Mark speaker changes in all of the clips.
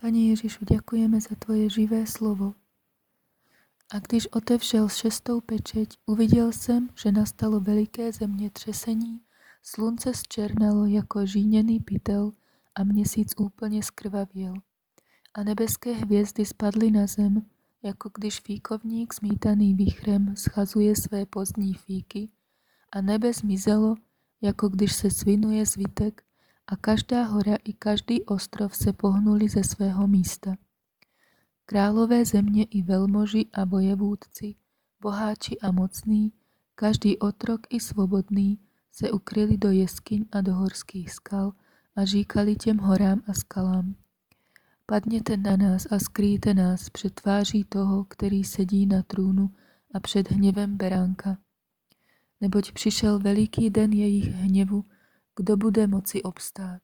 Speaker 1: Pane Ježišu, děkujeme za Tvoje živé slovo. A když otevřel šestou pečeť, uviděl jsem, že nastalo veliké zemětřesení, slunce zčernalo jako žíněný pytel a měsíc úplně skrvavěl. A nebeské hvězdy spadly na zem, jako když fíkovník smítaný výchrem schazuje své pozdní fíky a nebe zmizelo, jako když se svinuje zvitek a každá hora i každý ostrov se pohnuli ze svého místa. Králové země i velmoži a vojevůdci, boháči a mocní, každý otrok i svobodný se ukryli do jeskyň a do horských skal a říkali těm horám a skalám. Padněte na nás a skrýjte nás před tváří toho, který sedí na trůnu a před hněvem beránka. Neboť přišel veliký den jejich hněvu, kdo bude moci obstát.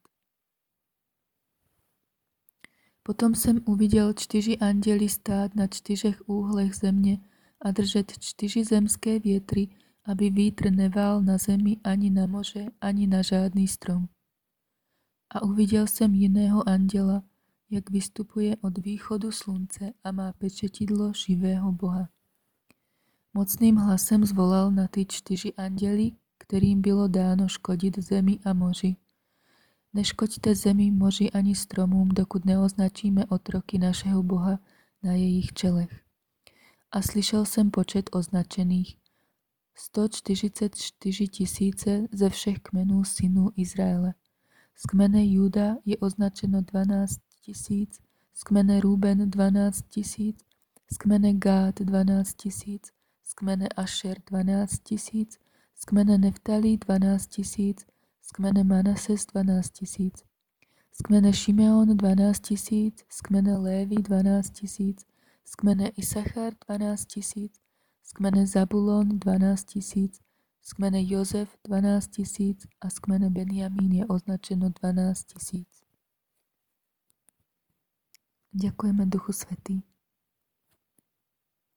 Speaker 1: Potom jsem uviděl čtyři anděli stát na čtyřech úhlech země a držet čtyři zemské větry, aby vítr nevál na zemi ani na moře, ani na žádný strom. A uviděl jsem jiného anděla, jak vystupuje od východu slunce a má pečetidlo živého Boha. Mocným hlasem zvolal na ty čtyři anděli, kterým bylo dáno škodit zemi a moři. Neškoďte zemi, moři ani stromům, dokud neoznačíme otroky našeho Boha na jejich čelech. A slyšel jsem počet označených. 144 tisíce ze všech kmenů synů Izraele. Z kmene Juda je označeno 12 tisíc, z kmene Ruben 12 tisíc, z kmene Gád 12 tisíc, z kmene Asher 12 tisíc, z kmene Neftali 12 tisíc, z kmene Manases 12 tisíc, z kmene Šimeon 12 tisíc, z kmene Lévy 12 tisíc, z kmene Isachar 12 tisíc, z kmene Zabulon 12 tisíc, z kmene Jozef 12 tisíc a z kmene Benjamín je označeno 12 tisíc. Děkujeme Duchu Svatý.